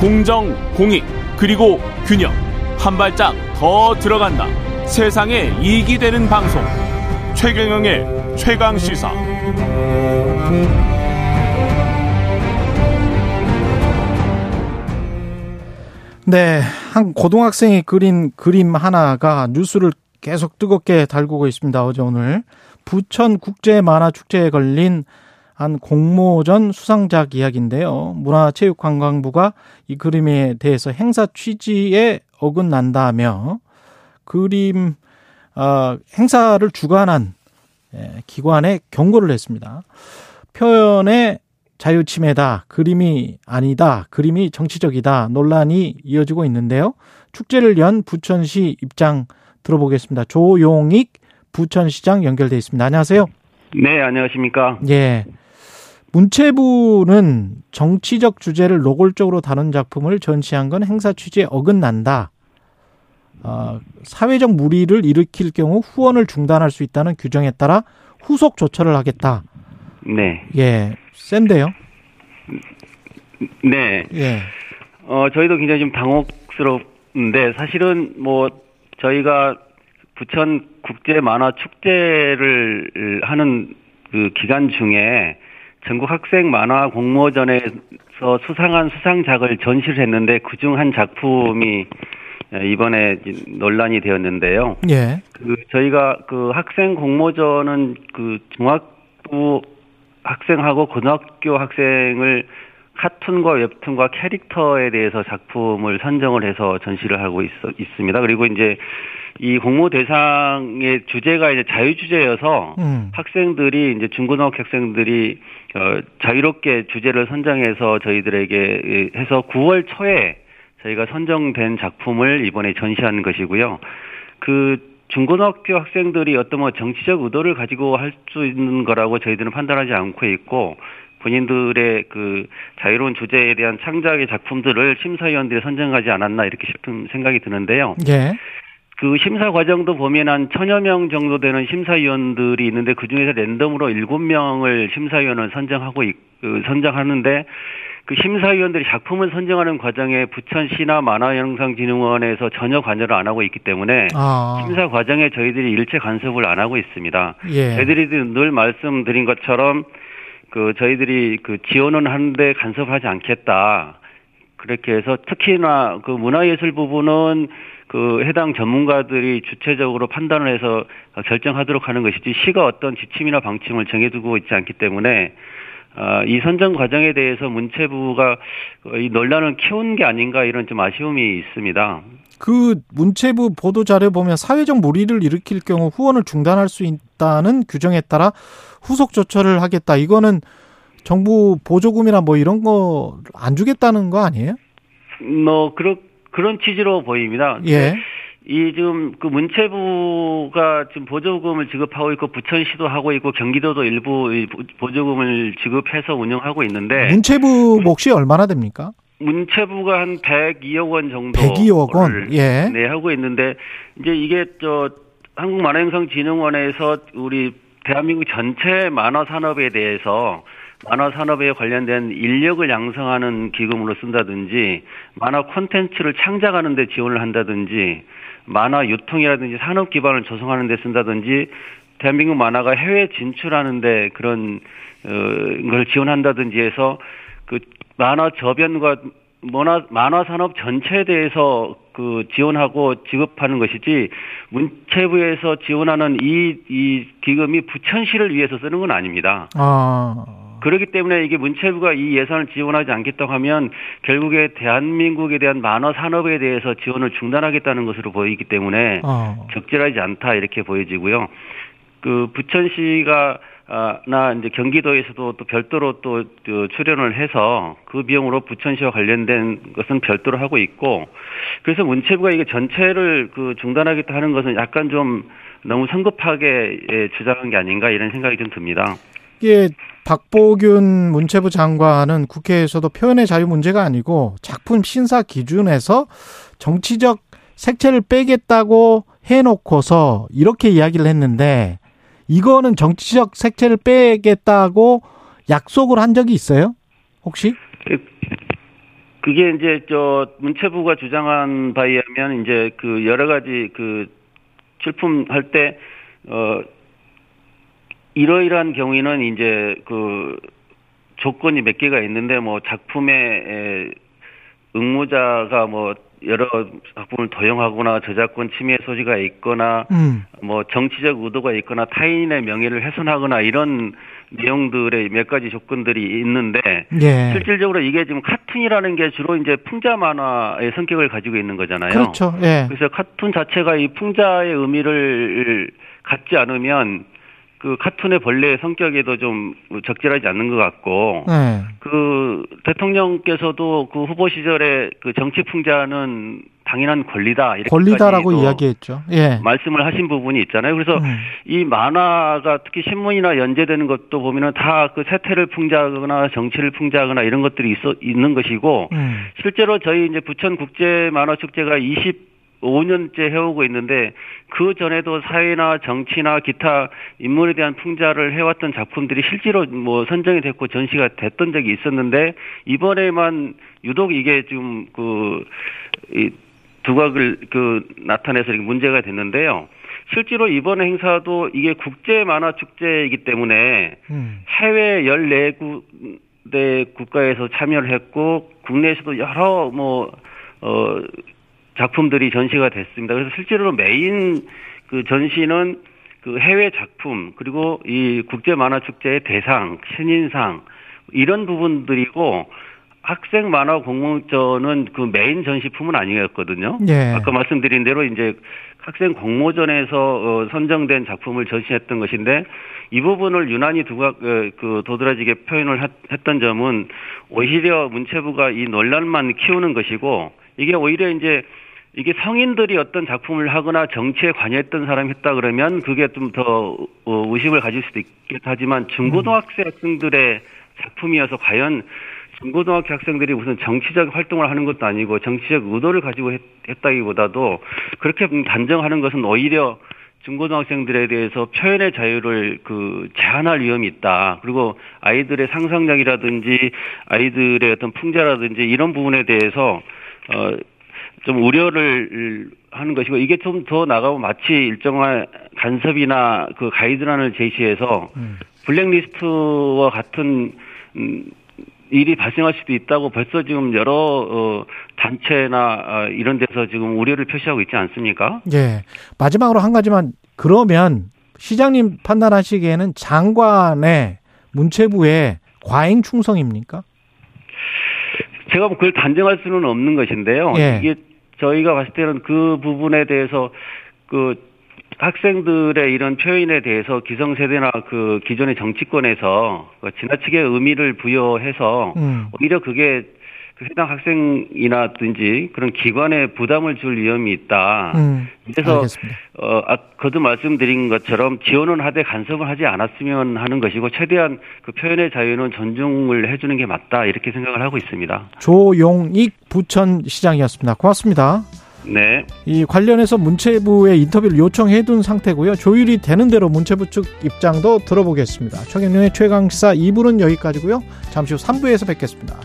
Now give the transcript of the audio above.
공정, 공익, 그리고 균형. 한 발짝 더 들어간다. 세상에 이익이 되는 방송. 최경영의 최강 시사. 네, 한 고등학생이 그린 그림 하나가 뉴스를 계속 뜨겁게 달구고 있습니다. 어제 오늘 부천 국제 만화 축제에 걸린 한 공모전 수상작 이야기인데요. 문화체육관광부가 이 그림에 대해서 행사 취지에 어긋난다며 그림 어, 행사를 주관한 예, 기관에 경고를 했습니다. 표현의 자유 침해다. 그림이 아니다. 그림이 정치적이다. 논란이 이어지고 있는데요. 축제를 연 부천시 입장 들어보겠습니다. 조용익 부천시장 연결돼 있습니다. 안녕하세요. 네, 안녕하십니까. 예. 문체부는 정치적 주제를 노골적으로 다룬 작품을 전시한 건 행사 취지에 어긋난다. 어, 사회적 무리를 일으킬 경우 후원을 중단할 수 있다는 규정에 따라 후속 조처를 하겠다. 네. 예, 센데요. 네. 예. 어, 저희도 굉장히 좀 당혹스럽는데 사실은 뭐 저희가 부천 국제 만화 축제를 하는 그 기간 중에 전국 학생 만화 공모전에서 수상한 수상작을 전시를 했는데 그중 한 작품이 이번에 논란이 되었는데요. 예. 그 저희가 그 학생 공모전은 그 중학부 학생하고 고등학교 학생을 카툰과 웹툰과 캐릭터에 대해서 작품을 선정을 해서 전시를 하고 있, 있습니다. 그리고 이제 이 공모 대상의 주제가 이제 자유 주제여서 음. 학생들이 이제 중고등학교 학생들이 어 자유롭게 주제를 선정해서 저희들에게 해서 9월 초에 저희가 선정된 작품을 이번에 전시하는 것이고요. 그 중고등학교 학생들이 어떤 뭐 정치적 의도를 가지고 할 수 있는 거라고 저희들은 판단하지 않고 있고 본인들의 그 자유로운 주제에 대한 창작의 작품들을 심사위원들이 선정하지 않았나 이렇게 싶은 생각이 드는데요. 예. 그 심사 과정도 보면 한 천여 명 정도 되는 심사위원들이 있는데 그 중에서 랜덤으로 일곱 명을 심사위원을 선정하고 있, 그 선정하는데 그 심사위원들이 작품을 선정하는 과정에 부천시나 만화영상진흥원에서 전혀 관여를 안 하고 있기 때문에 아. 심사 과정에 저희들이 일체 간섭을 안 하고 있습니다. 예. 저희들이 늘 말씀드린 것처럼 그 저희들이 그 지원은 하는데 간섭하지 않겠다. 그렇게 해서 특히나 그 문화예술 부분은 그 해당 전문가들이 주체적으로 판단을 해서 결정하도록 하는 것이지 시가 어떤 지침이나 방침을 정해두고 있지 않기 때문에 아, 이 선정 과정에 대해서 문체부가 이 논란을 키운 게 아닌가 이런 좀 아쉬움이 있습니다. 그 문체부 보도 자료 보면 사회적 무리를 일으킬 경우 후원을 중단할 수 있다는 규정에 따라 후속 조처를 하겠다. 이거는 정부 보조금이나 뭐 이런 거 안 주겠다는 거 아니에요? 뭐 그런 그런 취지로 보입니다. 예. 이 지금 그 문체부가 지금 보조금을 지급하고 있고 부천시도 하고 있고 경기도도 일부 보조금을 지급해서 운영하고 있는데 문체부 몫이 얼마나 됩니까? 문체부가 한 102억 원 정도 102억 원. 예. 네, 하고 있는데 이제 이게 저 한국만화영상진흥원에서 우리 대한민국 전체 만화 산업에 대해서 만화 산업에 관련된 인력을 양성하는 기금으로 쓴다든지 만화 콘텐츠를 창작하는 데 지원을 한다든지 만화 유통이라든지 산업 기반을 조성하는 데 쓴다든지 대한민국 만화가 해외 진출하는데 그런 어걸 지원한다든지 해서 그 만화 저변과 만화 만화 산업 전체에 대해서 그 지원하고 지급하는 것이지 문체부에서 지원하는 이 이 기금이 부천시를 위해서 쓰는 건 아닙니다. 아. 그렇기 때문에 이게 문체부가 이 예산을 지원하지 않겠다고 하면 결국에 대한민국에 대한 만화 산업에 대해서 지원을 중단하겠다는 것으로 보이기 때문에 어. 적절하지 않다 이렇게 보여지고요. 그 부천시가 아, 나 이제 경기도에서도 또 별도로 또 출연을 해서 그 비용으로 부천시와 관련된 것은 별도로 하고 있고 그래서 문체부가 이게 전체를 그 중단하겠다 하는 것은 약간 좀 너무 성급하게 예, 주장한 게 아닌가 이런 생각이 좀 듭니다. 이게 박보균 문체부 장관은 국회에서도 표현의 자유 문제가 아니고 작품 심사 기준에서 정치적 색채를 빼겠다고 해놓고서 이렇게 이야기를 했는데 이거는 정치적 색채를 빼겠다고 약속을 한 적이 있어요? 혹시? 그게 이제 저 문체부가 주장한 바에 의하면 이제 그 여러 가지 그 출품할 때 어 이러이러한 경우에는 이제 그 조건이 몇 개가 있는데 뭐 작품의 응모자가 뭐 여러 작품을 도용하거나 저작권 침해 소지가 있거나 음. 뭐 정치적 의도가 있거나 타인의 명예를 훼손하거나 이런 내용들의 몇 가지 조건들이 있는데 예. 실질적으로 이게 지금 카툰이라는 게 주로 이제 풍자 만화의 성격을 가지고 있는 거잖아요. 그렇죠. 예. 그래서 카툰 자체가 이 풍자의 의미를 갖지 않으면 그 카툰의 본래의 성격에도 좀 적절하지 않는 것 같고 네. 그 대통령께서도 그 후보 시절에 그 정치 풍자는 당연한 권리다 이렇게 권리다라고 이야기했죠. 예. 말씀을 하신 부분이 있잖아요. 그래서 음. 이 만화가 특히 신문이나 연재되는 것도 보면은 다 그 세태를 풍자하거나 정치를 풍자하거나 이런 것들이 있어 있는 것이고 음. 실제로 저희 이제 부천 국제 만화 축제가 20 5년째 해오고 있는데 그 전에도 사회나 정치나 기타 인물에 대한 풍자를 해왔던 작품들이 실제로 뭐 선정이 됐고 전시가 됐던 적이 있었는데 이번에만 유독 이게 좀 그이 두각을 그 나타내서 이렇게 문제가 됐는데요. 실제로 이번 행사도 이게 국제 만화 축제이기 때문에 음. 해외 14군데 국가에서 참여를 했고 국내에서도 여러 뭐 어 작품들이 전시가 됐습니다. 그래서 실제로 메인 그 전시는 그 해외 작품 그리고 이 국제 만화 축제의 대상, 신인상 이런 부분들이고 학생 만화 공모전은 그 메인 전시품은 아니었거든요. 예. 아까 말씀드린 대로 이제 학생 공모전에서 어, 선정된 작품을 전시했던 것인데 이 부분을 유난히 두가 어, 그 도드라지게 표현을 했던 점은 오히려 문체부가 이 논란만 키우는 것이고 이게 오히려 이제 이게 성인들이 어떤 작품을 하거나 정치에 관여했던 사람이 했다 그러면 그게 좀더 어, 의심을 가질 수도 있겠다 하지만 중고등학생 학생들의 작품이어서 과연 중고등학교 학생들이 무슨 정치적 활동을 하는 것도 아니고 정치적 의도를 가지고 했, 다기보다도 그렇게 단정하는 것은 오히려 중고등학생들에 대해서 표현의 자유를 그 제한할 위험이 있다. 그리고 아이들의 상상력이라든지 아이들의 어떤 풍자라든지 이런 부분에 대해서 어 좀 우려를 하는 것이고 이게 좀 더 나가면 마치 일정한 간섭이나 그 가이드란을 제시해서 음. 블랙리스트와 같은 음, 일이 발생할 수도 있다고 벌써 지금 여러 어, 단체나 어, 이런 데서 지금 우려를 표시하고 있지 않습니까? 예. 마지막으로 한 가지만 그러면 시장님 판단하시기에는 장관의 문체부의 과잉 충성입니까? 제가 뭐 그걸 단정할 수는 없는 것인데요. 예. 이게 저희가 봤을 때는 그 부분에 대해서 그 학생들의 이런 표현에 대해서 기성세대나 그 기존의 정치권에서 그 지나치게 의미를 부여해서 음. 오히려 그게 그 해당 학생이나든지 그런 기관에 부담을 줄 위험이 있다. 음, 그래서 알겠습니다. 어 아, 거듭 말씀드린 것처럼 지원은 하되 간섭을 하지 않았으면 하는 것이고 최대한 그 표현의 자유는 존중을 해주는 게 맞다 이렇게 생각을 하고 있습니다. 조용익 부천시장이었습니다. 고맙습니다. 네. 이 관련해서 문체부에 인터뷰를 요청해둔 상태고요. 조율이 되는 대로 문체부 측 입장도 들어보겠습니다. 최경련의 최강시사 2부는 여기까지고요. 잠시 후 3부에서 뵙겠습니다.